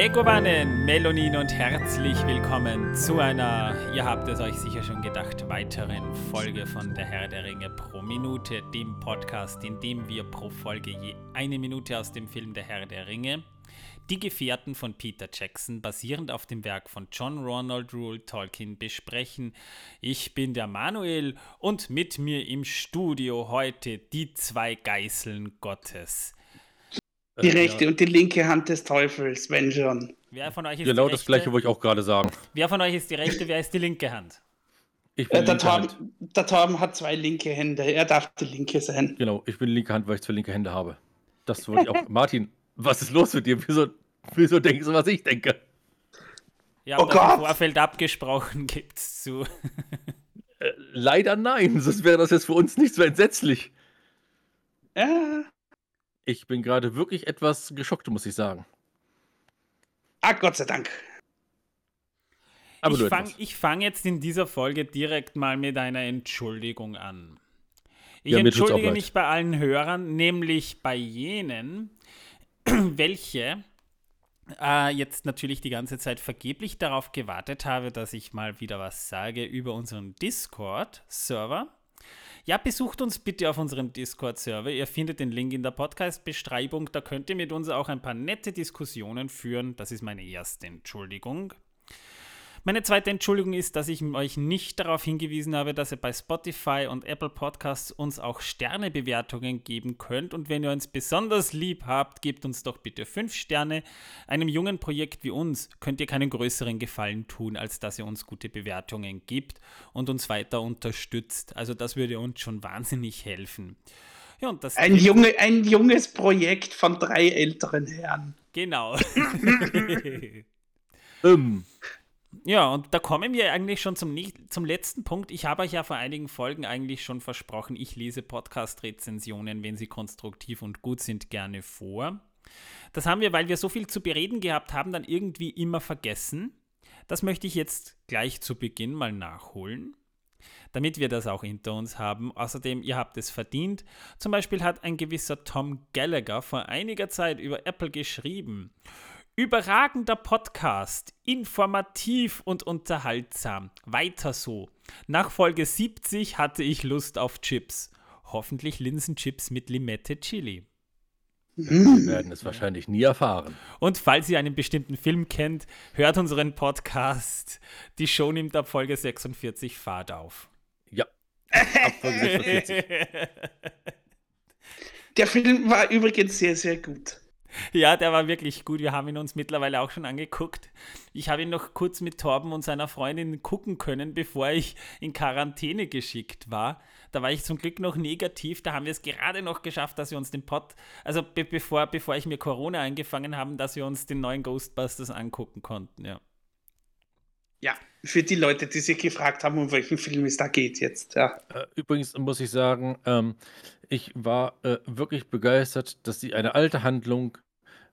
Megowannen, Melonin und herzlich willkommen zu einer, ihr habt es euch sicher schon gedacht, weiteren Folge von Der Herr der Ringe pro Minute, dem Podcast, in dem wir pro Folge je eine Minute aus dem Film Der Herr der Ringe, Die Gefährten von Peter Jackson, basierend auf dem Werk von John Ronald Rule Tolkien, besprechen. Ich bin der Manuel und mit mir im Studio heute die zwei Geißeln Gottes. Die rechte und die linke Hand des Teufels, wenn schon. Wer von euch ist genau das gleiche wollte ich auch gerade sagen. Wer von euch ist die rechte, wer ist die linke Hand? Ich bin äh, der, Torben, der Torben hat zwei linke Hände, er darf die linke sein. Genau, ich bin die linke Hand, weil ich zwei linke Hände habe. Das wollte ich auch. Martin, was ist los mit dir? Wieso, wieso denkst du, was ich denke? Ja, oh Gott. im Vorfeld abgesprochen gibt's zu. äh, leider nein, sonst wäre das jetzt für uns nicht so entsetzlich. Ja. Ich bin gerade wirklich etwas geschockt, muss ich sagen. Ah, Gott sei Dank. Aber ich fange fang jetzt in dieser Folge direkt mal mit einer Entschuldigung an. Ich ja, entschuldige mich bei allen Hörern, nämlich bei jenen, welche äh, jetzt natürlich die ganze Zeit vergeblich darauf gewartet habe, dass ich mal wieder was sage über unseren Discord-Server. Ja, besucht uns bitte auf unserem Discord-Server. Ihr findet den Link in der Podcast-Beschreibung. Da könnt ihr mit uns auch ein paar nette Diskussionen führen. Das ist meine erste Entschuldigung. Meine zweite Entschuldigung ist, dass ich euch nicht darauf hingewiesen habe, dass ihr bei Spotify und Apple Podcasts uns auch Sternebewertungen geben könnt. Und wenn ihr uns besonders lieb habt, gebt uns doch bitte fünf Sterne. Einem jungen Projekt wie uns könnt ihr keinen größeren Gefallen tun, als dass ihr uns gute Bewertungen gibt und uns weiter unterstützt. Also das würde uns schon wahnsinnig helfen. Ja, ein, junge, ein junges Projekt von drei älteren Herren. Genau. um. Ja, und da kommen wir eigentlich schon zum, zum letzten Punkt. Ich habe euch ja vor einigen Folgen eigentlich schon versprochen, ich lese Podcast-Rezensionen, wenn sie konstruktiv und gut sind, gerne vor. Das haben wir, weil wir so viel zu bereden gehabt haben, dann irgendwie immer vergessen. Das möchte ich jetzt gleich zu Beginn mal nachholen, damit wir das auch hinter uns haben. Außerdem, ihr habt es verdient. Zum Beispiel hat ein gewisser Tom Gallagher vor einiger Zeit über Apple geschrieben. Überragender Podcast, informativ und unterhaltsam. Weiter so. Nach Folge 70 hatte ich Lust auf Chips. Hoffentlich Linsenchips mit Limette Chili. Wir werden es wahrscheinlich nie erfahren. Und falls ihr einen bestimmten Film kennt, hört unseren Podcast. Die Show nimmt ab Folge 46 Fahrt auf. Ja. Ab Folge 46. Der Film war übrigens sehr, sehr gut. Ja, der war wirklich gut. Wir haben ihn uns mittlerweile auch schon angeguckt. Ich habe ihn noch kurz mit Torben und seiner Freundin gucken können, bevor ich in Quarantäne geschickt war. Da war ich zum Glück noch negativ. Da haben wir es gerade noch geschafft, dass wir uns den Pod, also be bevor, bevor ich mir Corona eingefangen habe, dass wir uns den neuen Ghostbusters angucken konnten, ja. Ja, für die Leute, die sich gefragt haben, um welchen Film es da geht jetzt. Ja. Äh, übrigens muss ich sagen, ähm, ich war äh, wirklich begeistert, dass sie eine alte Handlung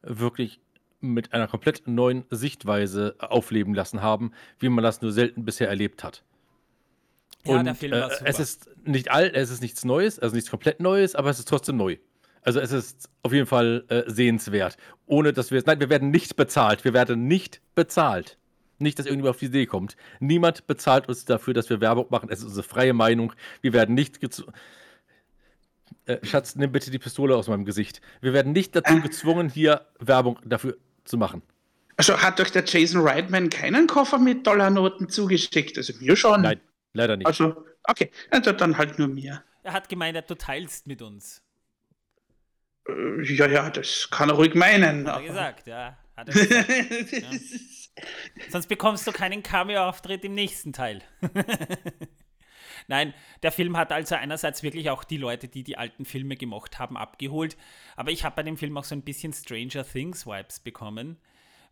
wirklich mit einer komplett neuen Sichtweise aufleben lassen haben, wie man das nur selten bisher erlebt hat. Ja, Und, der Film war äh, super. Es ist nicht alt, es ist nichts Neues, also nichts komplett Neues, aber es ist trotzdem neu. Also es ist auf jeden Fall äh, sehenswert. Ohne dass wir. Nein, wir werden nicht bezahlt. Wir werden nicht bezahlt. Nicht, dass irgendjemand auf die Idee kommt. Niemand bezahlt uns dafür, dass wir Werbung machen. Es ist unsere freie Meinung. Wir werden nicht äh, Schatz, nimm bitte die Pistole aus meinem Gesicht. Wir werden nicht dazu äh. gezwungen, hier Werbung dafür zu machen. Also hat euch der Jason Reitman keinen Koffer mit Dollarnoten zugeschickt? Also mir schon. Nein, leider nicht. Also, okay, also dann halt nur mir. Er hat gemeint, du teilst mit uns. Äh, ja, ja, das kann er ruhig meinen. Hat er gesagt, ja. Hat er gesagt. ja. Sonst bekommst du keinen Cameo-Auftritt im nächsten Teil. Nein, der Film hat also einerseits wirklich auch die Leute, die die alten Filme gemacht haben, abgeholt. Aber ich habe bei dem Film auch so ein bisschen Stranger Things Vibes bekommen.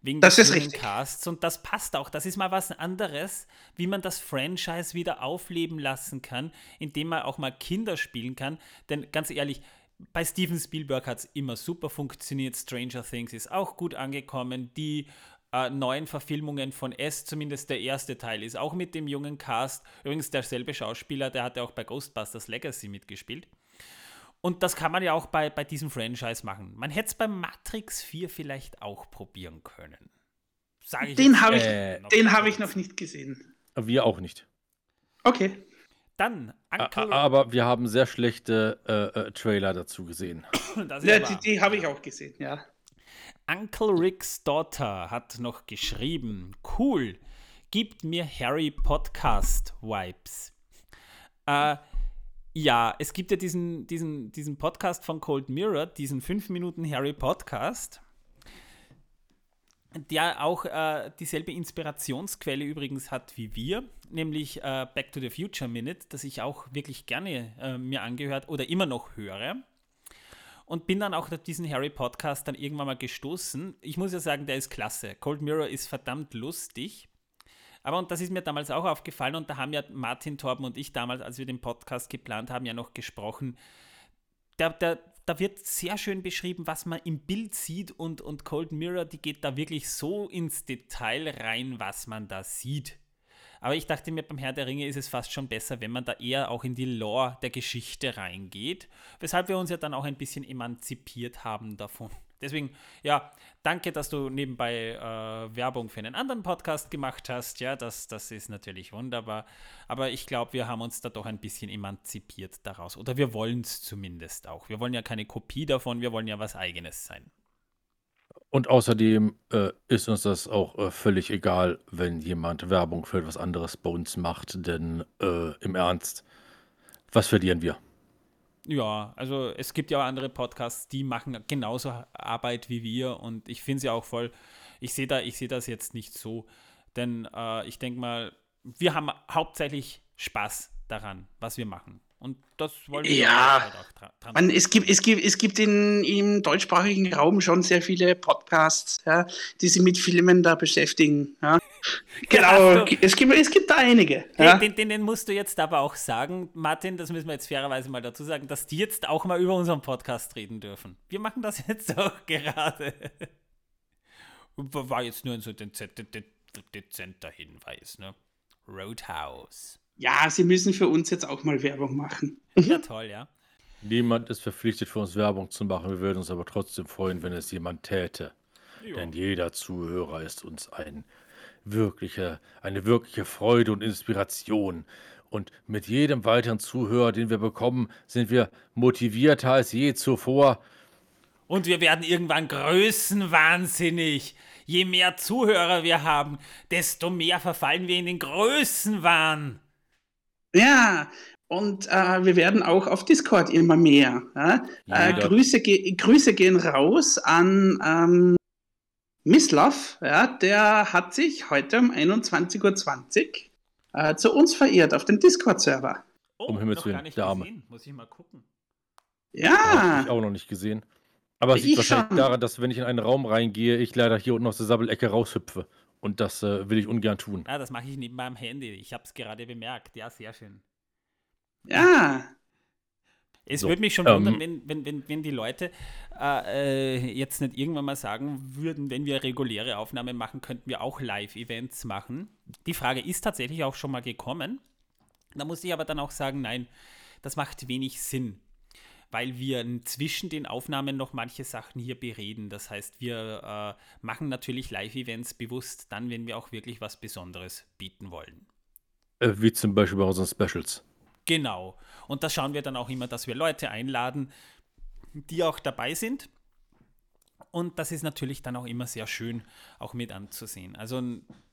Wegen das des ist Casts. Und das passt auch. Das ist mal was anderes, wie man das Franchise wieder aufleben lassen kann, indem man auch mal Kinder spielen kann. Denn ganz ehrlich, bei Steven Spielberg hat es immer super funktioniert. Stranger Things ist auch gut angekommen. Die äh, neuen Verfilmungen von S, zumindest der erste Teil, ist auch mit dem jungen Cast. Übrigens derselbe Schauspieler, der hatte auch bei Ghostbusters Legacy mitgespielt. Und das kann man ja auch bei, bei diesem Franchise machen. Man hätte es bei Matrix 4 vielleicht auch probieren können. sage ich. Den habe ich, äh, hab ich noch nicht gesehen. Wir auch nicht. Okay. Dann, Uncle Aber wir haben sehr schlechte äh, äh, Trailer dazu gesehen. ja, die, die habe ich auch gesehen, ja. Uncle Rick's Daughter hat noch geschrieben: Cool, gibt mir Harry Podcast Vibes. Äh, ja, es gibt ja diesen, diesen, diesen Podcast von Cold Mirror, diesen 5 Minuten Harry Podcast der auch äh, dieselbe Inspirationsquelle übrigens hat wie wir, nämlich äh, Back to the Future Minute, das ich auch wirklich gerne äh, mir angehört oder immer noch höre. Und bin dann auch auf diesen Harry Podcast dann irgendwann mal gestoßen. Ich muss ja sagen, der ist klasse. Cold Mirror ist verdammt lustig. Aber und das ist mir damals auch aufgefallen und da haben ja Martin Torben und ich damals, als wir den Podcast geplant haben, ja noch gesprochen. Der, der, da wird sehr schön beschrieben, was man im Bild sieht und, und Cold Mirror, die geht da wirklich so ins Detail rein, was man da sieht. Aber ich dachte mir, beim Herr der Ringe ist es fast schon besser, wenn man da eher auch in die Lore der Geschichte reingeht, weshalb wir uns ja dann auch ein bisschen emanzipiert haben davon. Deswegen, ja, danke, dass du nebenbei äh, Werbung für einen anderen Podcast gemacht hast. Ja, das, das ist natürlich wunderbar. Aber ich glaube, wir haben uns da doch ein bisschen emanzipiert daraus. Oder wir wollen es zumindest auch. Wir wollen ja keine Kopie davon, wir wollen ja was Eigenes sein. Und außerdem äh, ist uns das auch äh, völlig egal, wenn jemand Werbung für etwas anderes bei uns macht, denn äh, im Ernst, was verlieren wir? Ja, also es gibt ja auch andere Podcasts, die machen genauso Arbeit wie wir und ich finde sie auch voll. Ich sehe da, ich das jetzt nicht so, denn äh, ich denke mal, wir haben hauptsächlich Spaß daran, was wir machen. Und das wollen wir ja halt auch dran. Man, es gibt, es gibt, es gibt in, im deutschsprachigen Raum schon sehr viele Podcasts, ja, die sich mit Filmen da beschäftigen. Ja. genau, du, es, gibt, es gibt da einige. Ja. Den, den, den, musst du jetzt aber auch sagen, Martin, das müssen wir jetzt fairerweise mal dazu sagen, dass die jetzt auch mal über unseren Podcast reden dürfen. Wir machen das jetzt auch gerade. War jetzt nur ein so dezenter Hinweis, ne? Roadhouse. Ja, sie müssen für uns jetzt auch mal Werbung machen. Ja, toll, ja. Niemand ist verpflichtet, für uns Werbung zu machen. Wir würden uns aber trotzdem freuen, wenn es jemand täte. Jo. Denn jeder Zuhörer ist uns ein wirkliche, eine wirkliche Freude und Inspiration. Und mit jedem weiteren Zuhörer, den wir bekommen, sind wir motivierter als je zuvor. Und wir werden irgendwann größenwahnsinnig. Je mehr Zuhörer wir haben, desto mehr verfallen wir in den Größenwahn. Ja, und äh, wir werden auch auf Discord immer mehr. Ja? Äh, Grüße, ge Grüße gehen raus an ähm, Mislav. Ja? Der hat sich heute um 21.20 Uhr äh, zu uns verirrt auf dem Discord-Server. Oh, um Himmels Willen, Dame. Muss ich mal gucken. Ja. Habe ich auch noch nicht gesehen. Aber es liegt wahrscheinlich schon. daran, dass wenn ich in einen Raum reingehe, ich leider hier unten aus der Sabbelecke raushüpfe. Und das äh, will ich ungern tun. Ja, das mache ich neben meinem Handy. Ich habe es gerade bemerkt. Ja, sehr schön. Ja. Es so, würde mich schon wundern, ähm, wenn, wenn, wenn, wenn die Leute äh, äh, jetzt nicht irgendwann mal sagen würden, wenn wir reguläre Aufnahmen machen, könnten wir auch Live-Events machen. Die Frage ist tatsächlich auch schon mal gekommen. Da muss ich aber dann auch sagen, nein, das macht wenig Sinn weil wir zwischen den Aufnahmen noch manche Sachen hier bereden. Das heißt, wir äh, machen natürlich Live-Events bewusst dann, wenn wir auch wirklich was Besonderes bieten wollen. Äh, wie zum Beispiel bei unseren Specials. Genau. Und da schauen wir dann auch immer, dass wir Leute einladen, die auch dabei sind. Und das ist natürlich dann auch immer sehr schön, auch mit anzusehen. Also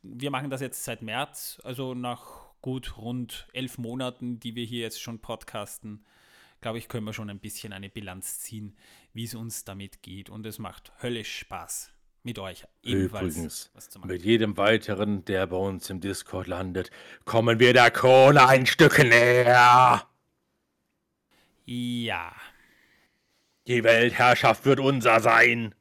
wir machen das jetzt seit März, also nach gut rund elf Monaten, die wir hier jetzt schon podcasten glaube ich, können wir schon ein bisschen eine Bilanz ziehen, wie es uns damit geht. Und es macht höllisch Spaß mit euch ebenfalls Übrigens, mit jedem weiteren, der bei uns im Discord landet, kommen wir der Krone ein Stück näher. Ja. Die Weltherrschaft wird unser sein.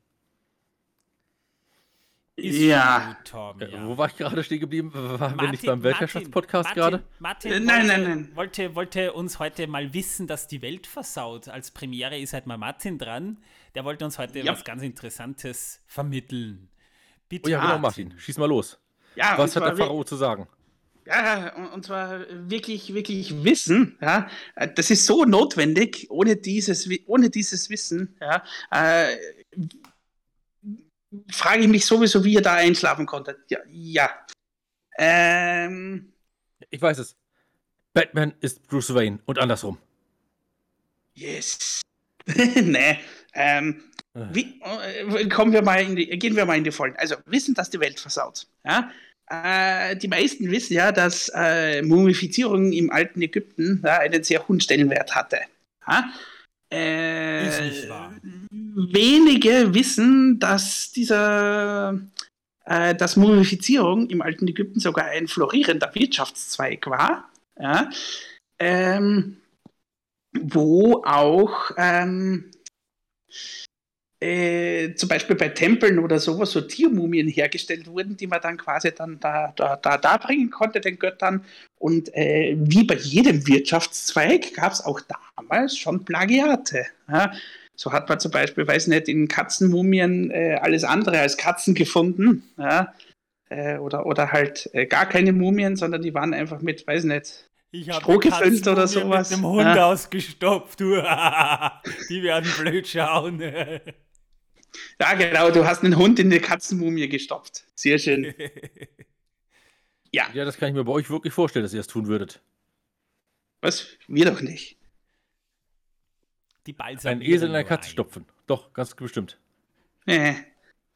Ist ja. Tom, äh, ja. Wo war ich gerade stehen geblieben? Waren wir nicht beim Weltherrschaftspodcast gerade? Martin, äh, nein, wollte, nein, nein. Wollte, wollte uns heute mal wissen, dass die Welt versaut. Als Premiere ist halt mal Martin dran. Der wollte uns heute ja. was ganz Interessantes vermitteln. Bitte. Oh ja, genau, Martin. Schieß mal los. Ja, was hat der Pharao zu sagen? Ja, und zwar wirklich, wirklich Wissen. Ja, das ist so notwendig. Ohne dieses, ohne dieses Wissen ja, äh, frage ich mich sowieso, wie ihr da einschlafen konntet. Ja. ja. Ähm, ich weiß es. Batman ist Bruce Wayne und andersrum. Yes. nee. Ähm, ah. wie, äh, kommen wir mal in die, gehen wir mal in die Folgen. Also, wissen, dass die Welt versaut. Ja? Äh, die meisten wissen ja, dass äh, Mumifizierung im alten Ägypten ja, einen sehr hohen Stellenwert hatte. Ja? Äh, ist nicht wahr. Wenige wissen, dass dieser äh, dass Mumifizierung im alten Ägypten sogar ein florierender Wirtschaftszweig war, ja, ähm, wo auch ähm, äh, zum Beispiel bei Tempeln oder sowas so Tiermumien hergestellt wurden, die man dann quasi dann da, da, da, da bringen konnte, den Göttern. Und äh, wie bei jedem Wirtschaftszweig gab es auch damals schon Plagiate. Ja? So hat man zum Beispiel, weiß nicht, in Katzenmumien äh, alles andere als Katzen gefunden. Ja? Äh, oder, oder halt äh, gar keine Mumien, sondern die waren einfach mit, weiß nicht, ich Stroh gefüllt oder sowas. Mit dem Hund ja. ausgestopft, du. die werden blöd schauen. Ja, genau, du hast einen Hund in eine Katzenmumie gestopft. Sehr schön. ja. Ja, das kann ich mir bei euch wirklich vorstellen, dass ihr das tun würdet. Was? Wir doch nicht. Die Ein Esel in eine Katze ein. stopfen. Doch, ganz bestimmt. Äh.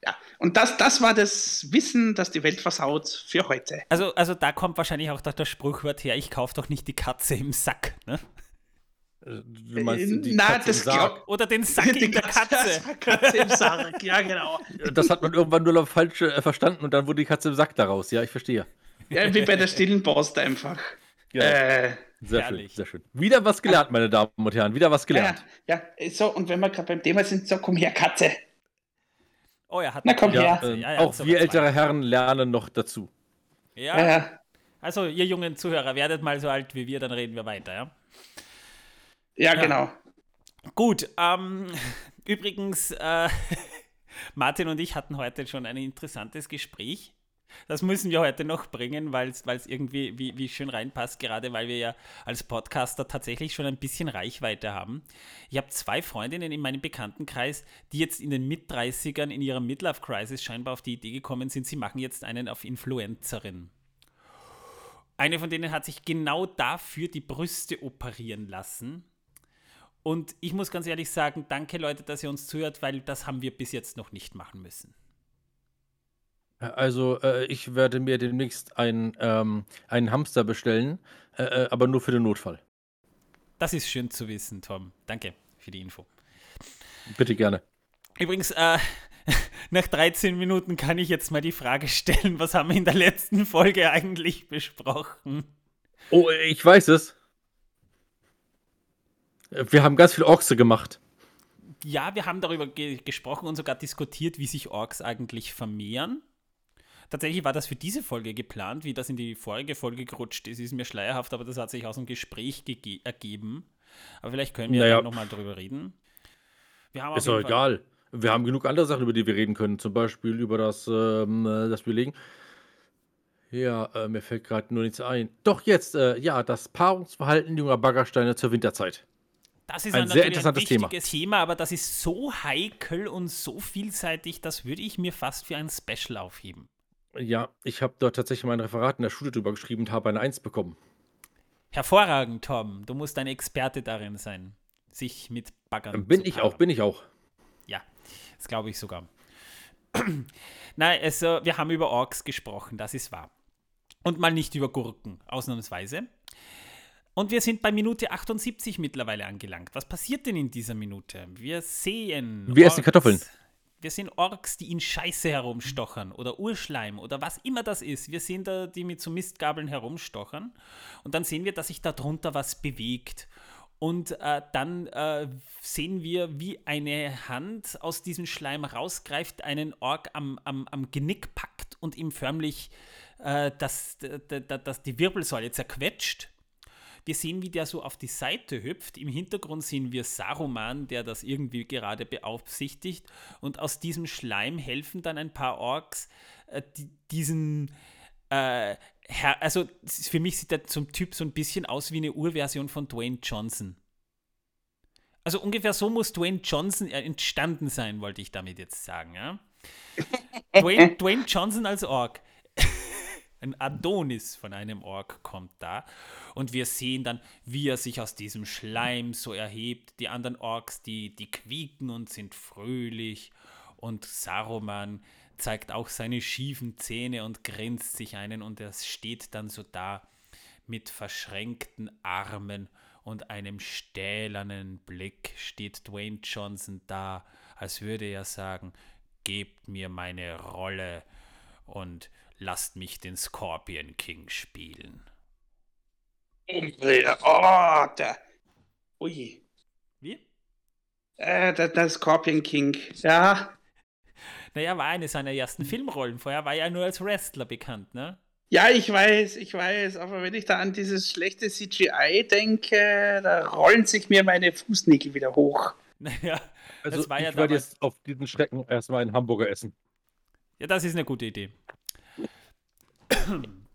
Ja, und das, das war das Wissen, das die Welt versaut für heute. Also, also da kommt wahrscheinlich auch das Spruchwort her, ich kaufe doch nicht die Katze im Sack, ne? Äh, du meinst die Na, Katze das im Sarg. Oder den Sack die in der Katze. Katze im Sarg, ja genau. Das hat man irgendwann nur noch falsch äh, verstanden und dann wurde die Katze im Sack daraus. Ja, ich verstehe. Ja, wie bei der stillen Post einfach. Genau. Äh, sehr herrlich. schön, sehr schön. Wieder was gelernt, meine Damen und Herren. Wieder was gelernt. Ja, ja. so, und wenn wir gerade beim Thema sind, so komm her, Katze. Oh, er hat Na komm ja, her. Äh, ja, auch wir ältere Herren lernen noch dazu. Ja. ja. Also, ihr jungen Zuhörer, werdet mal so alt wie wir, dann reden wir weiter, ja? Ja, ja. genau. Gut, ähm, übrigens, äh, Martin und ich hatten heute schon ein interessantes Gespräch. Das müssen wir heute noch bringen, weil es irgendwie wie, wie schön reinpasst, gerade weil wir ja als Podcaster tatsächlich schon ein bisschen Reichweite haben. Ich habe zwei Freundinnen in meinem Bekanntenkreis, die jetzt in den Mit-30ern in ihrer Midlife-Crisis scheinbar auf die Idee gekommen sind, sie machen jetzt einen auf Influencerin. Eine von denen hat sich genau dafür die Brüste operieren lassen und ich muss ganz ehrlich sagen, danke Leute, dass ihr uns zuhört, weil das haben wir bis jetzt noch nicht machen müssen. Also, äh, ich werde mir demnächst ein, ähm, einen Hamster bestellen, äh, äh, aber nur für den Notfall. Das ist schön zu wissen, Tom. Danke für die Info. Bitte gerne. Übrigens, äh, nach 13 Minuten kann ich jetzt mal die Frage stellen, was haben wir in der letzten Folge eigentlich besprochen? Oh, ich weiß es. Wir haben ganz viel Orks gemacht. Ja, wir haben darüber ge gesprochen und sogar diskutiert, wie sich Orks eigentlich vermehren. Tatsächlich war das für diese Folge geplant, wie das in die vorige Folge gerutscht ist, ist mir schleierhaft, aber das hat sich aus dem Gespräch ergeben. Aber vielleicht können wir naja. nochmal drüber reden. ist doch egal. Wir haben genug andere Sachen, über die wir reden können. Zum Beispiel über das, ähm, das Belegen. Ja, äh, mir fällt gerade nur nichts ein. Doch jetzt, äh, ja, das Paarungsverhalten junger Baggersteine zur Winterzeit. Das ist ein sehr interessantes ein Thema. Thema, aber das ist so heikel und so vielseitig, das würde ich mir fast für ein Special aufheben. Ja, ich habe dort tatsächlich mein Referat in der Schule drüber geschrieben und habe eine Eins bekommen. Hervorragend, Tom. Du musst ein Experte darin sein, sich mit Baggern Bin ich auch, bin ich auch. Ja, das glaube ich sogar. Nein, also wir haben über Orks gesprochen, das ist wahr. Und mal nicht über Gurken, ausnahmsweise. Und wir sind bei Minute 78 mittlerweile angelangt. Was passiert denn in dieser Minute? Wir sehen. Wir essen Kartoffeln. Wir sehen Orks, die in Scheiße herumstochern oder Urschleim oder was immer das ist. Wir sehen da, die mit so Mistgabeln herumstochern. Und dann sehen wir, dass sich darunter was bewegt. Und äh, dann äh, sehen wir, wie eine Hand aus diesem Schleim rausgreift, einen Ork am, am, am Genick packt und ihm förmlich äh, das, das, das, die Wirbelsäule zerquetscht wir sehen, wie der so auf die Seite hüpft. Im Hintergrund sehen wir Saruman, der das irgendwie gerade beaufsichtigt. Und aus diesem Schleim helfen dann ein paar Orks, äh, die, diesen. Äh, also für mich sieht der zum Typ so ein bisschen aus wie eine Urversion von Dwayne Johnson. Also ungefähr so muss Dwayne Johnson äh, entstanden sein, wollte ich damit jetzt sagen. Ja? Dwayne, Dwayne Johnson als Ork. Ein Adonis von einem Ork kommt da. Und wir sehen dann, wie er sich aus diesem Schleim so erhebt. Die anderen Orks, die, die quieken und sind fröhlich. Und Saruman zeigt auch seine schiefen Zähne und grinst sich einen. Und er steht dann so da mit verschränkten Armen und einem stählernen Blick steht Dwayne Johnson da, als würde er sagen, gebt mir meine Rolle und lasst mich den Scorpion King spielen. Oh, der. Ui. Wie? Äh, der, der Scorpion King, ja. Naja, war eine seiner ersten Filmrollen. Vorher war er nur als Wrestler bekannt, ne? Ja, ich weiß, ich weiß, aber wenn ich da an dieses schlechte CGI denke, da rollen sich mir meine Fußnägel wieder hoch. Naja, also das war ich ja werde jetzt auf diesen Strecken erstmal einen Hamburger essen. Ja, das ist eine gute Idee.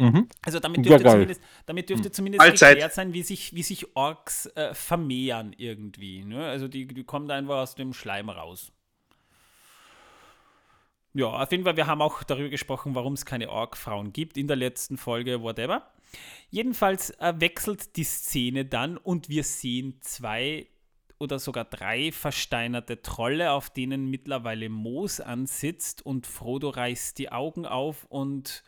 Mhm. Also damit dürfte ja, zumindest, damit dürfte mhm. zumindest geklärt sein, wie sich, wie sich Orks äh, vermehren irgendwie. Ne? Also die, die kommen da einfach aus dem Schleim raus. Ja, auf jeden Fall, wir haben auch darüber gesprochen, warum es keine Ork-Frauen gibt in der letzten Folge, whatever. Jedenfalls äh, wechselt die Szene dann und wir sehen zwei oder sogar drei versteinerte Trolle, auf denen mittlerweile Moos ansitzt und Frodo reißt die Augen auf und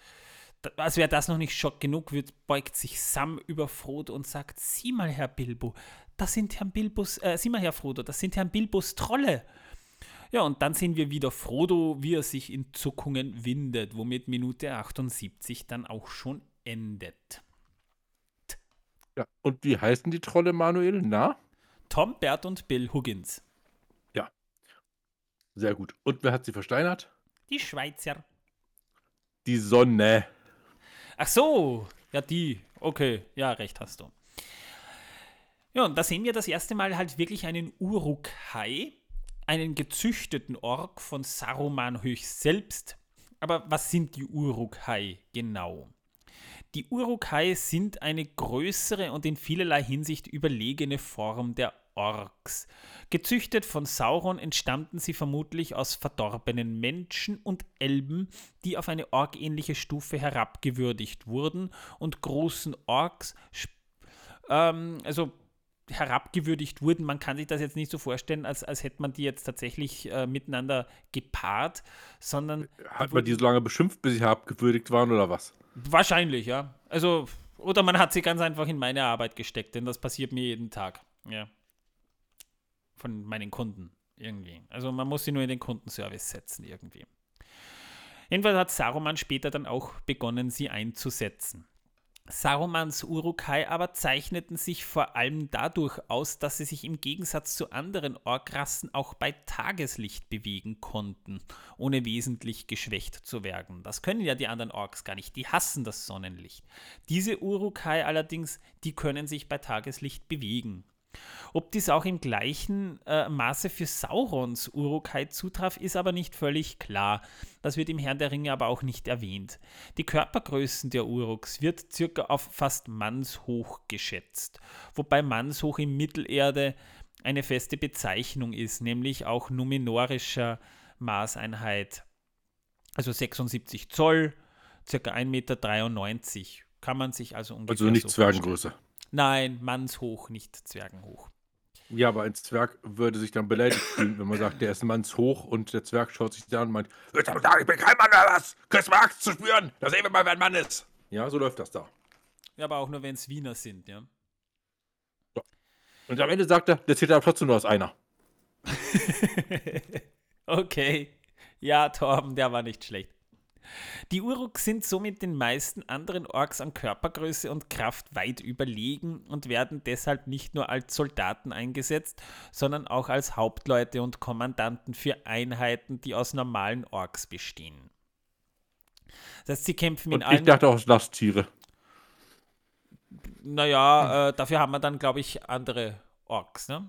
als wäre das noch nicht Schock genug wird, beugt sich Sam über Frodo und sagt, sieh mal, Herr Bilbo, das sind Herrn Bilbos, äh, sieh mal, Herr Frodo, das sind Herrn Bilbos Trolle. Ja, und dann sehen wir wieder Frodo, wie er sich in Zuckungen windet, womit Minute 78 dann auch schon endet. Ja, und wie heißen die Trolle, Manuel? Na? Tom, Bert und Bill Huggins. Ja. Sehr gut. Und wer hat sie versteinert? Die Schweizer. Die Sonne. Ach so, ja, die. Okay, ja, recht hast du. Ja, und da sehen wir das erste Mal halt wirklich einen Uruk-Hai, einen gezüchteten Ork von Saruman höchst selbst. Aber was sind die Uruk-Hai genau? Die Uruk-Hai sind eine größere und in vielerlei Hinsicht überlegene Form der Orks. Gezüchtet von Sauron entstammten sie vermutlich aus verdorbenen Menschen und Elben, die auf eine orkähnliche Stufe herabgewürdigt wurden und großen Orks, ähm, also herabgewürdigt wurden. Man kann sich das jetzt nicht so vorstellen, als, als hätte man die jetzt tatsächlich äh, miteinander gepaart, sondern. Hat man die so lange beschimpft, bis sie herabgewürdigt waren oder was? Wahrscheinlich, ja. Also, oder man hat sie ganz einfach in meine Arbeit gesteckt, denn das passiert mir jeden Tag. Ja von meinen Kunden irgendwie. Also man muss sie nur in den Kundenservice setzen irgendwie. Jedenfalls hat Saruman später dann auch begonnen, sie einzusetzen. Sarumans Urukai aber zeichneten sich vor allem dadurch aus, dass sie sich im Gegensatz zu anderen Orkrassen auch bei Tageslicht bewegen konnten, ohne wesentlich geschwächt zu werden. Das können ja die anderen Orks gar nicht, die hassen das Sonnenlicht. Diese Urukai allerdings, die können sich bei Tageslicht bewegen. Ob dies auch im gleichen äh, Maße für Saurons Urukai zutraf, ist aber nicht völlig klar. Das wird im Herrn der Ringe aber auch nicht erwähnt. Die Körpergrößen der Uruks wird circa auf fast mannshoch geschätzt, wobei mannshoch im Mittelerde eine feste Bezeichnung ist, nämlich auch numenorischer Maßeinheit. Also 76 Zoll, circa 1,93 Meter. Kann man sich also ungefähr Also nicht so Zwergengröße. Nein, mannshoch, nicht zwergenhoch. Ja, aber ein Zwerg würde sich dann beleidigt fühlen, wenn man sagt, der ist mannshoch und der Zwerg schaut sich da an und meint, ich bin kein Mann oder was? Kriegst du Axt zu spüren? Da sehen wir mal, wer ein Mann ist. Ja, so läuft das da. Ja, aber auch nur, wenn es Wiener sind, ja. So. Und am Ende sagt er, der zählt aber trotzdem nur aus einer. okay. Ja, Torben, der war nicht schlecht. Die Uruk sind somit den meisten anderen Orks an Körpergröße und Kraft weit überlegen und werden deshalb nicht nur als Soldaten eingesetzt, sondern auch als Hauptleute und Kommandanten für Einheiten, die aus normalen Orks bestehen. Das heißt, sie kämpfen und in allen. Ich dachte auch Lasttiere. Naja, äh, dafür haben wir dann, glaube ich, andere Orks, ne?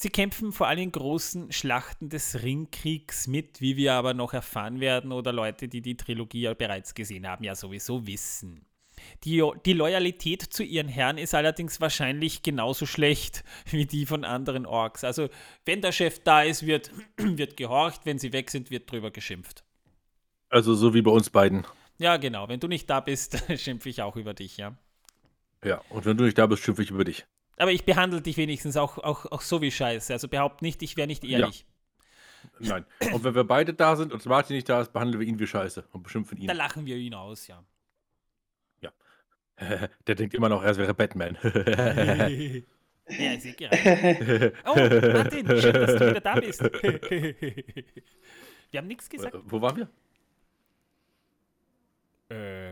Sie kämpfen vor allem in großen Schlachten des Ringkriegs mit, wie wir aber noch erfahren werden oder Leute, die die Trilogie ja bereits gesehen haben, ja sowieso wissen. Die, die Loyalität zu ihren Herren ist allerdings wahrscheinlich genauso schlecht wie die von anderen Orks. Also, wenn der Chef da ist, wird, wird gehorcht, wenn sie weg sind, wird drüber geschimpft. Also, so wie bei uns beiden. Ja, genau. Wenn du nicht da bist, schimpfe ich auch über dich, ja. Ja, und wenn du nicht da bist, schimpfe ich über dich. Aber ich behandle dich wenigstens auch, auch, auch so wie Scheiße. Also behaupt nicht, ich wäre nicht ehrlich. Ja. Nein. Und wenn wir beide da sind und Martin nicht da ist, behandeln wir ihn wie Scheiße und beschimpfen ihn. Da lachen wir ihn aus, ja. Ja. Der denkt immer noch, er wäre Batman. ja, ist eh gerade. Oh, Martin, schön, dass du wieder da bist. wir haben nichts gesagt. Wo waren wir? Äh.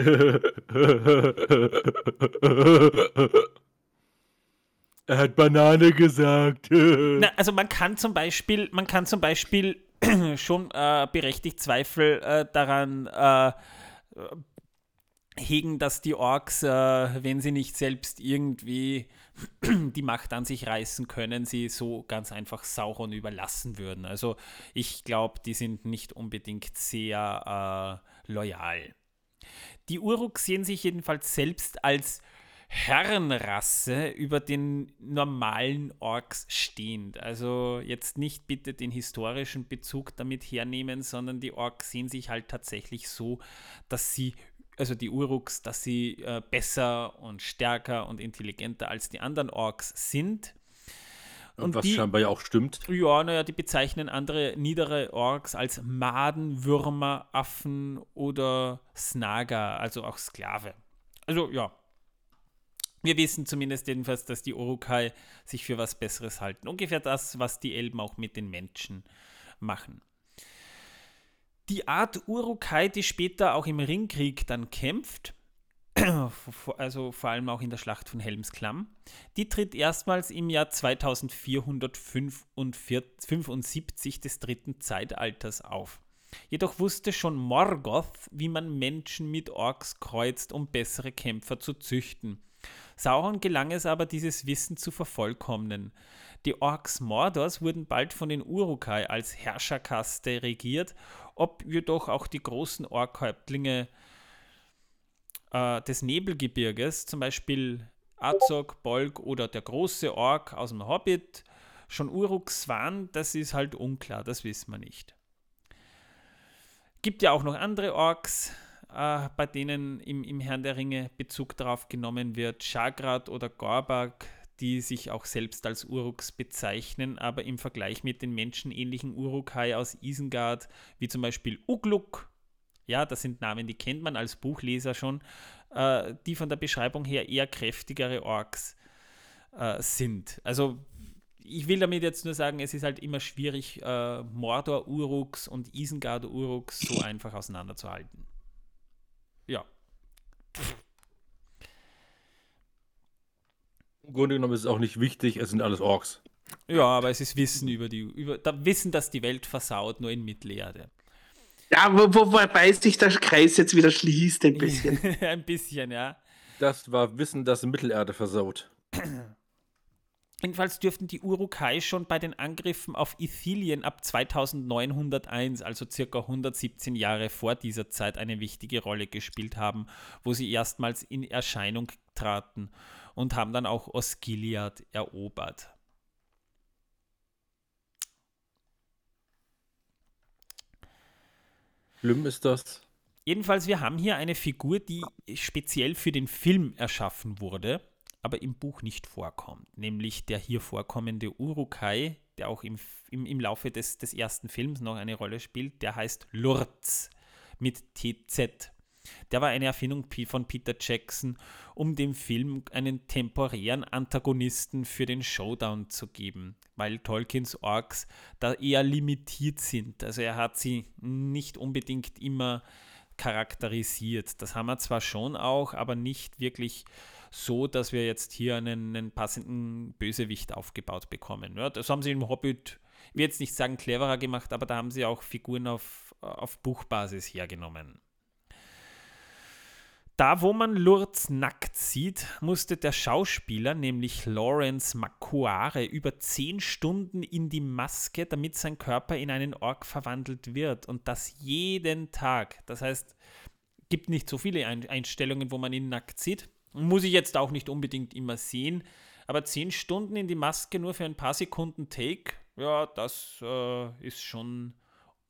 Er hat Banane gesagt. Na, also man kann zum Beispiel, man kann zum Beispiel schon äh, berechtigt Zweifel äh, daran äh, hegen, dass die Orks, äh, wenn sie nicht selbst irgendwie die Macht an sich reißen können, sie so ganz einfach Sauron überlassen würden. Also ich glaube, die sind nicht unbedingt sehr äh, loyal. Die Uruk sehen sich jedenfalls selbst als Herrenrasse über den normalen Orks stehend. Also jetzt nicht bitte den historischen Bezug damit hernehmen, sondern die Orks sehen sich halt tatsächlich so, dass sie, also die Uruks, dass sie äh, besser und stärker und intelligenter als die anderen Orks sind. Und was die, scheinbar ja auch stimmt. Ja, naja, die bezeichnen andere niedere Orks als Maden, Würmer, Affen oder Snaga, also auch Sklave. Also ja. Wir wissen zumindest jedenfalls, dass die Urukai sich für was Besseres halten. Ungefähr das, was die Elben auch mit den Menschen machen. Die Art Urukai, die später auch im Ringkrieg dann kämpft, also vor allem auch in der Schlacht von Helmsklamm. Die tritt erstmals im Jahr 2475 des dritten Zeitalters auf. Jedoch wusste schon Morgoth, wie man Menschen mit Orks kreuzt, um bessere Kämpfer zu züchten. Sauron gelang es aber, dieses Wissen zu vervollkommnen. Die Orks Mordors wurden bald von den Urukai als Herrscherkaste regiert, ob jedoch auch die großen Orkhäuptlinge äh, des Nebelgebirges, zum Beispiel Azog, Bolg oder der große Ork aus dem Hobbit, schon Uruks waren, das ist halt unklar, das wissen wir nicht. Gibt ja auch noch andere Orks, äh, bei denen im, im Herrn der Ringe Bezug darauf genommen wird. Shagrat oder Gorbak, die sich auch selbst als Uruks bezeichnen, aber im Vergleich mit den menschenähnlichen Urukai aus Isengard, wie zum Beispiel Ugluk ja, das sind Namen, die kennt man als Buchleser schon, äh, die von der Beschreibung her eher kräftigere Orks äh, sind. Also ich will damit jetzt nur sagen, es ist halt immer schwierig, äh, Mordor Uruks und Isengard Uruks so einfach auseinanderzuhalten. Ja. Im Grunde genommen ist es auch nicht wichtig, es sind alles Orks. Ja, aber es ist Wissen über die, über, da Wissen, dass die Welt versaut, nur in Mittelerde. Ja, wo, wo, wobei sich der Kreis jetzt wieder schließt, ein bisschen. ein bisschen, ja. Das war Wissen, das Mittelerde versaut. Jedenfalls dürften die Urukai schon bei den Angriffen auf Ithilien ab 2901, also circa 117 Jahre vor dieser Zeit, eine wichtige Rolle gespielt haben, wo sie erstmals in Erscheinung traten und haben dann auch Osgiliath erobert. Schlimm ist das. Jedenfalls, wir haben hier eine Figur, die speziell für den Film erschaffen wurde, aber im Buch nicht vorkommt. Nämlich der hier vorkommende Urukai, der auch im, im, im Laufe des, des ersten Films noch eine Rolle spielt, der heißt Lurz mit TZ. Der war eine Erfindung von Peter Jackson, um dem Film einen temporären Antagonisten für den Showdown zu geben, weil Tolkiens Orks da eher limitiert sind. Also er hat sie nicht unbedingt immer charakterisiert. Das haben wir zwar schon auch, aber nicht wirklich so, dass wir jetzt hier einen, einen passenden Bösewicht aufgebaut bekommen. Ja, das haben sie im Hobbit, ich will jetzt nicht sagen cleverer gemacht, aber da haben sie auch Figuren auf, auf Buchbasis hergenommen. Da, wo man Lourdes nackt sieht, musste der Schauspieler, nämlich Lawrence Makuare, über zehn Stunden in die Maske, damit sein Körper in einen Ork verwandelt wird. Und das jeden Tag. Das heißt, gibt nicht so viele Einstellungen, wo man ihn nackt sieht. Muss ich jetzt auch nicht unbedingt immer sehen. Aber zehn Stunden in die Maske nur für ein paar Sekunden Take, ja, das äh, ist schon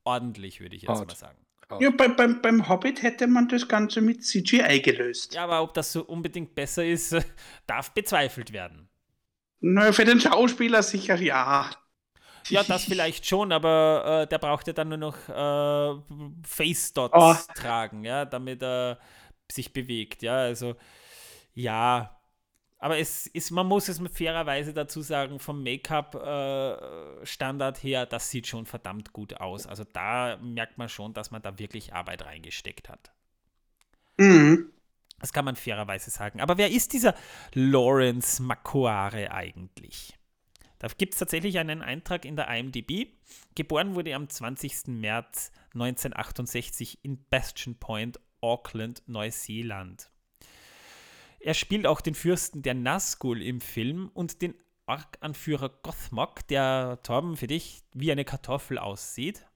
ordentlich, würde ich jetzt Hard. mal sagen. Ja, bei, beim, beim Hobbit hätte man das Ganze mit CGI gelöst. Ja, aber ob das so unbedingt besser ist, darf bezweifelt werden. Na, für den Schauspieler sicher ja. Ja, das vielleicht schon, aber äh, der braucht ja dann nur noch äh, Face-Dots oh. tragen, ja, damit er sich bewegt, ja, also ja, aber es ist, man muss es mit fairerweise dazu sagen, vom Make-up-Standard äh, her, das sieht schon verdammt gut aus. Also da merkt man schon, dass man da wirklich Arbeit reingesteckt hat. Mhm. Das kann man fairerweise sagen. Aber wer ist dieser Lawrence Makuare eigentlich? Da gibt es tatsächlich einen Eintrag in der IMDb. Geboren wurde er am 20. März 1968 in Bastion Point, Auckland, Neuseeland. Er spielt auch den Fürsten der Nazgul im Film und den Ork-Anführer Gothmog, der Torben für dich wie eine Kartoffel aussieht.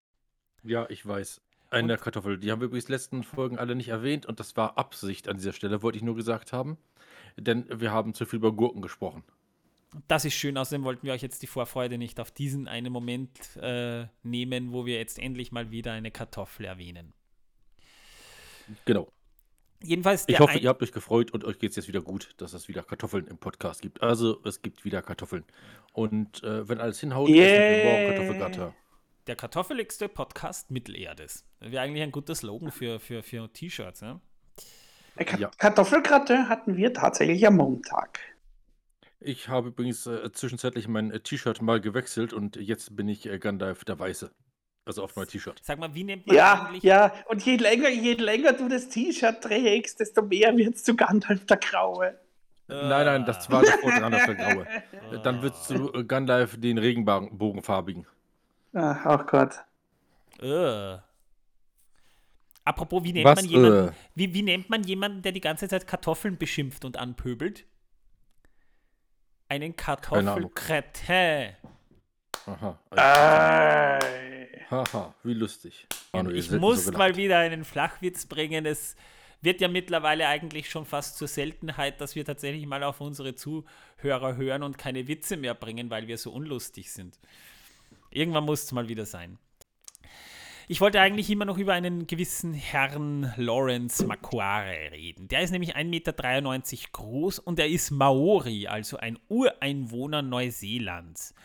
Ja, ich weiß. Eine und? Kartoffel. Die haben wir übrigens letzten Folgen alle nicht erwähnt und das war Absicht an dieser Stelle, wollte ich nur gesagt haben. Denn wir haben zu viel über Gurken gesprochen. Das ist schön, außerdem wollten wir euch jetzt die Vorfreude nicht auf diesen einen Moment äh, nehmen, wo wir jetzt endlich mal wieder eine Kartoffel erwähnen. Genau. Jedenfalls ich hoffe, ihr habt euch gefreut und euch geht es jetzt wieder gut, dass es wieder Kartoffeln im Podcast gibt. Also, es gibt wieder Kartoffeln. Und äh, wenn alles hinhaut, yeah. essen wir morgen Kartoffelgatter. Der kartoffeligste Podcast Mittelerdes. Das wäre eigentlich ein guter Slogan für, für, für T-Shirts. Ja? ja. Kartoffelgratte hatten wir tatsächlich am Montag. Ich habe übrigens äh, zwischenzeitlich mein äh, T-Shirt mal gewechselt und jetzt bin ich äh, Gandalf der Weiße. Also auf mein T-Shirt. Sag mal, wie nennt man ja, eigentlich? Ja, und je länger, je länger du das T-Shirt trägst, desto mehr wird es zu Gandalf der Graue. Nein, nein, das war davor Gandalf der Graue. Dann wird es zu äh, Gandalf den Regenbogenfarbigen. Ach, oh Gott. Uh. Apropos, wie nennt, Was, man jemanden, uh. wie, wie nennt man jemanden, der die ganze Zeit Kartoffeln beschimpft und anpöbelt? Einen Kartoffelkretin. Aha. Also Haha, wie lustig. Manuel, ich muss so mal wieder einen Flachwitz bringen. Es wird ja mittlerweile eigentlich schon fast zur Seltenheit, dass wir tatsächlich mal auf unsere Zuhörer hören und keine Witze mehr bringen, weil wir so unlustig sind. Irgendwann muss es mal wieder sein. Ich wollte eigentlich immer noch über einen gewissen Herrn Lawrence Makuare reden. Der ist nämlich 1,93 Meter groß und er ist Maori, also ein Ureinwohner Neuseelands.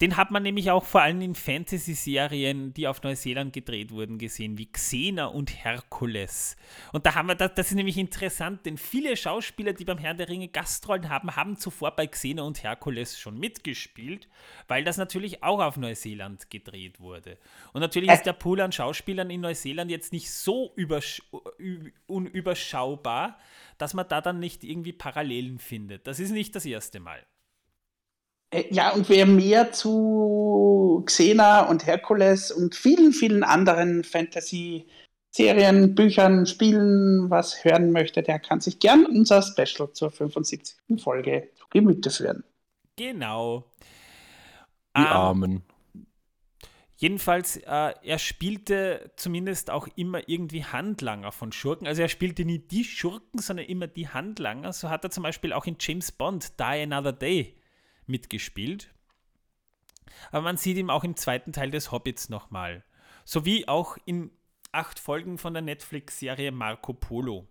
Den hat man nämlich auch vor allem in Fantasy-Serien, die auf Neuseeland gedreht wurden, gesehen, wie Xena und Herkules. Und da haben wir, das, das ist nämlich interessant, denn viele Schauspieler, die beim Herrn der Ringe Gastrollen haben, haben zuvor bei Xena und Herkules schon mitgespielt, weil das natürlich auch auf Neuseeland gedreht wurde. Und natürlich ist der Pool an Schauspielern in Neuseeland jetzt nicht so unüberschaubar, dass man da dann nicht irgendwie Parallelen findet. Das ist nicht das erste Mal. Äh, ja, und wer mehr zu Xena und Herkules und vielen, vielen anderen Fantasy-Serien, Büchern, Spielen was hören möchte, der kann sich gern unser Special zur 75. Folge zu Gemüte führen. Genau. Die ähm, Armen. Jedenfalls, äh, er spielte zumindest auch immer irgendwie Handlanger von Schurken. Also er spielte nie die Schurken, sondern immer die Handlanger. So hat er zum Beispiel auch in James Bond Die Another Day mitgespielt. Aber man sieht ihn auch im zweiten Teil des Hobbits nochmal. Sowie auch in acht Folgen von der Netflix-Serie Marco Polo.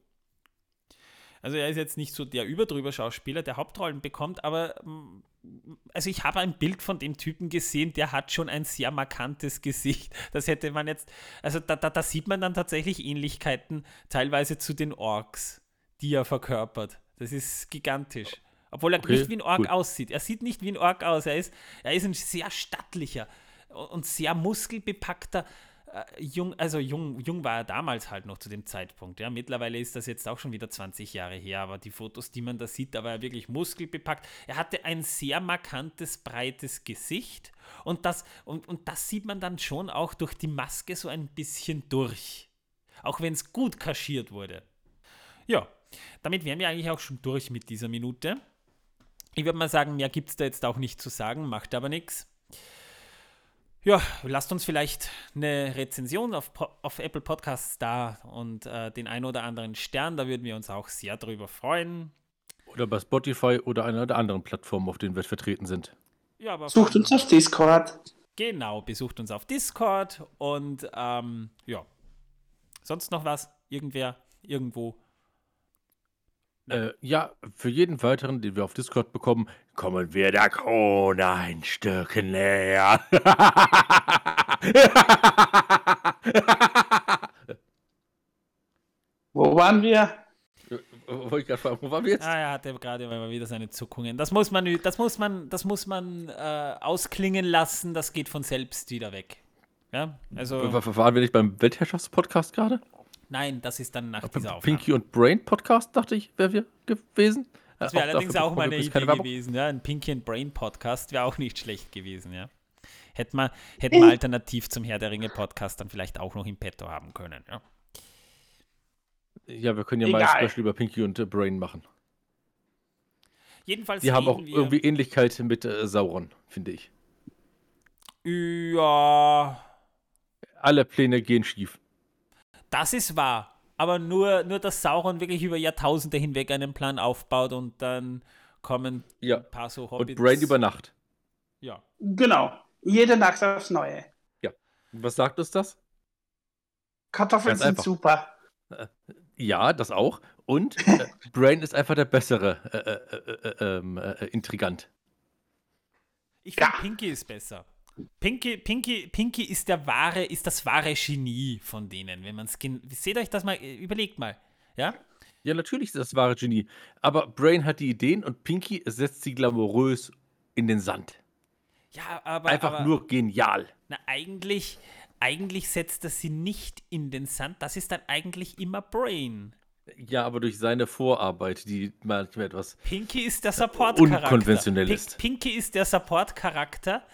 Also er ist jetzt nicht so der überdrüber Schauspieler, der Hauptrollen bekommt, aber mm, also ich habe ein Bild von dem Typen gesehen, der hat schon ein sehr markantes Gesicht. Das hätte man jetzt, also da, da, da sieht man dann tatsächlich Ähnlichkeiten teilweise zu den Orks, die er verkörpert. Das ist gigantisch. Obwohl er okay, nicht wie ein Ork cool. aussieht. Er sieht nicht wie ein Ork aus. Er ist, er ist ein sehr stattlicher und sehr muskelbepackter äh, jung, also jung, jung war er damals halt noch zu dem Zeitpunkt. Ja. Mittlerweile ist das jetzt auch schon wieder 20 Jahre her, aber die Fotos, die man da sieht, da war er wirklich muskelbepackt. Er hatte ein sehr markantes, breites Gesicht und das, und, und das sieht man dann schon auch durch die Maske so ein bisschen durch. Auch wenn es gut kaschiert wurde. Ja, damit wären wir eigentlich auch schon durch mit dieser Minute. Ich würde mal sagen, mehr gibt es da jetzt auch nicht zu sagen, macht aber nichts. Ja, lasst uns vielleicht eine Rezension auf, auf Apple Podcasts da und äh, den ein oder anderen Stern, da würden wir uns auch sehr drüber freuen. Oder bei Spotify oder einer der anderen Plattformen, auf denen wir vertreten sind. Ja, Sucht uns auf Discord. Genau, besucht uns auf Discord und ähm, ja. Sonst noch was? Irgendwer? Irgendwo? Äh, ja, für jeden weiteren, den wir auf Discord bekommen, kommen wir der Krone ein Stück näher. Wo waren wir? Wollte ich gerade fragen, wo waren wir jetzt? Ah, er hatte gerade mal wieder seine Zuckungen. Das muss man, das muss man, das muss man äh, ausklingen lassen, das geht von selbst wieder weg. Ja, also. Waren wir nicht beim Weltherrschaftspodcast gerade? Nein, das ist dann nach Aber dieser Aufnahme. Pinky und Brain Podcast, dachte ich, wäre wir gewesen. Das wäre äh, allerdings auch meine Idee gewesen, ja. Ein Pinky and Brain Podcast wäre auch nicht schlecht gewesen, ja. Hätten wir, hätten wir alternativ zum Herr der Ringe Podcast dann vielleicht auch noch im Petto haben können, ja. Ja, wir können ja Egal. mal ein Special über Pinky und äh, Brain machen. Jedenfalls. Die haben auch irgendwie Ähnlichkeit mit äh, Sauron, finde ich. Ja. Alle Pläne gehen schief. Das ist wahr. Aber nur, nur, dass Sauron wirklich über Jahrtausende hinweg einen Plan aufbaut und dann kommen ja. ein paar so Hobbits. Und Brain über Nacht. Ja. Genau. Jede Nacht aufs Neue. Ja. Was sagt uns das? Kartoffeln sind super. Äh, ja, das auch. Und äh, Brain ist einfach der bessere äh, äh, äh ähm, Intrigant. Ich finde, ja. Pinky ist besser. Pinky, Pinky, Pinky ist der wahre, ist das wahre Genie von denen, wenn man es seht euch das mal, überlegt mal, ja? Ja, natürlich ist das wahre Genie. Aber Brain hat die Ideen und Pinky setzt sie glamourös in den Sand. Ja, aber. Einfach aber, nur genial. Na, eigentlich, eigentlich setzt er sie nicht in den Sand. Das ist dann eigentlich immer Brain. Ja, aber durch seine Vorarbeit, die manchmal etwas Pinky ist der Support-Charakter. Unkonventionell ist. Pinky ist der Support-Charakter,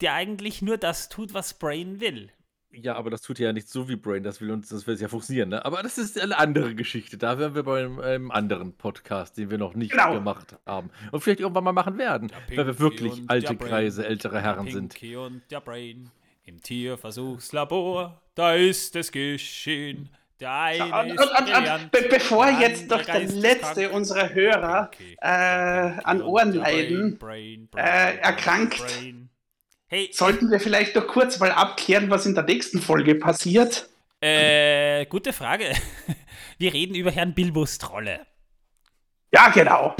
der eigentlich nur das tut, was Brain will. Ja, aber das tut ja nicht so wie Brain, das will uns, das will ja funktionieren, ne? Aber das ist eine andere Geschichte. Da wären wir bei einem, einem anderen Podcast, den wir noch nicht genau. gemacht haben. Und vielleicht irgendwann mal machen werden, weil wir wirklich alte Kreise, ältere Herren Pinky sind. Pinky und der Brain im Tierversuchslabor, da ist es geschehen. Der eine und, ist und, und, be bevor jetzt doch der letzte unserer Hörer äh, an Ohrenleiden äh, erkrankt, hey, sollten wir vielleicht doch kurz mal abklären, was in der nächsten Folge passiert? Äh, gute Frage. Wir reden über Herrn Bilbos Trolle. Ja, genau.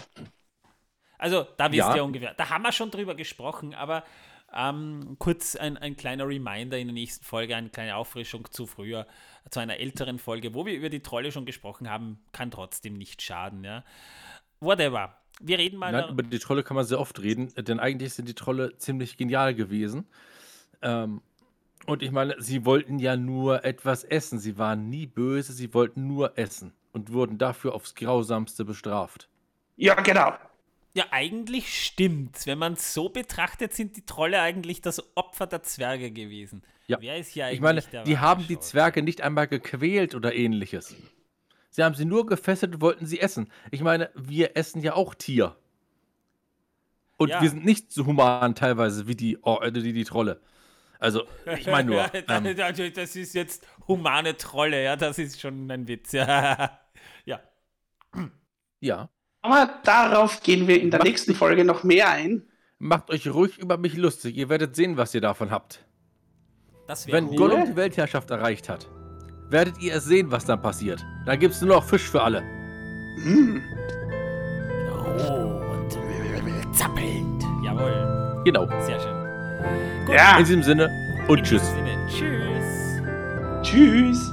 Also, da wisst ja. ihr ungefähr. Da haben wir schon drüber gesprochen, aber ähm, kurz ein, ein kleiner Reminder in der nächsten Folge, eine kleine Auffrischung zu früher, zu einer älteren Folge, wo wir über die Trolle schon gesprochen haben, kann trotzdem nicht schaden, ja. Whatever. Wir reden mal. Nein, über die Trolle kann man sehr oft reden, denn eigentlich sind die Trolle ziemlich genial gewesen. Ähm, und ich meine, sie wollten ja nur etwas essen. Sie waren nie böse, sie wollten nur essen und wurden dafür aufs Grausamste bestraft. Ja, genau. Ja, eigentlich stimmt's. Wenn man es so betrachtet, sind die Trolle eigentlich das Opfer der Zwerge gewesen. Ja. Wer ist hier eigentlich Ich meine, die haben die Zwerge nicht einmal gequält oder ähnliches. Sie haben sie nur gefesselt und wollten sie essen. Ich meine, wir essen ja auch Tier. Und ja. wir sind nicht so human teilweise wie die, oh, die, die Trolle. Also, ich meine nur. Ähm, das ist jetzt humane Trolle, ja, das ist schon ein Witz. ja. Ja. Aber darauf gehen wir in der macht nächsten Folge noch mehr ein. Macht euch ruhig über mich lustig. Ihr werdet sehen, was ihr davon habt. Wenn cool. Gollum die Weltherrschaft erreicht hat, werdet ihr es sehen, was dann passiert. Da gibt es nur noch Fisch für alle. Mm. Oh, und zappelnd. Jawohl. Genau. Sehr schön. Gut. Ja. In diesem Sinne und in tschüss. Sinne. Tschüss. Tschüss.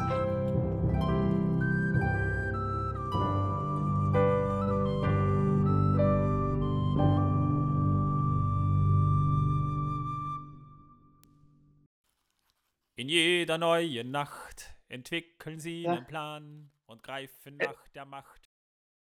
In jeder neuen Nacht entwickeln sie ja. einen Plan und greifen nach der Macht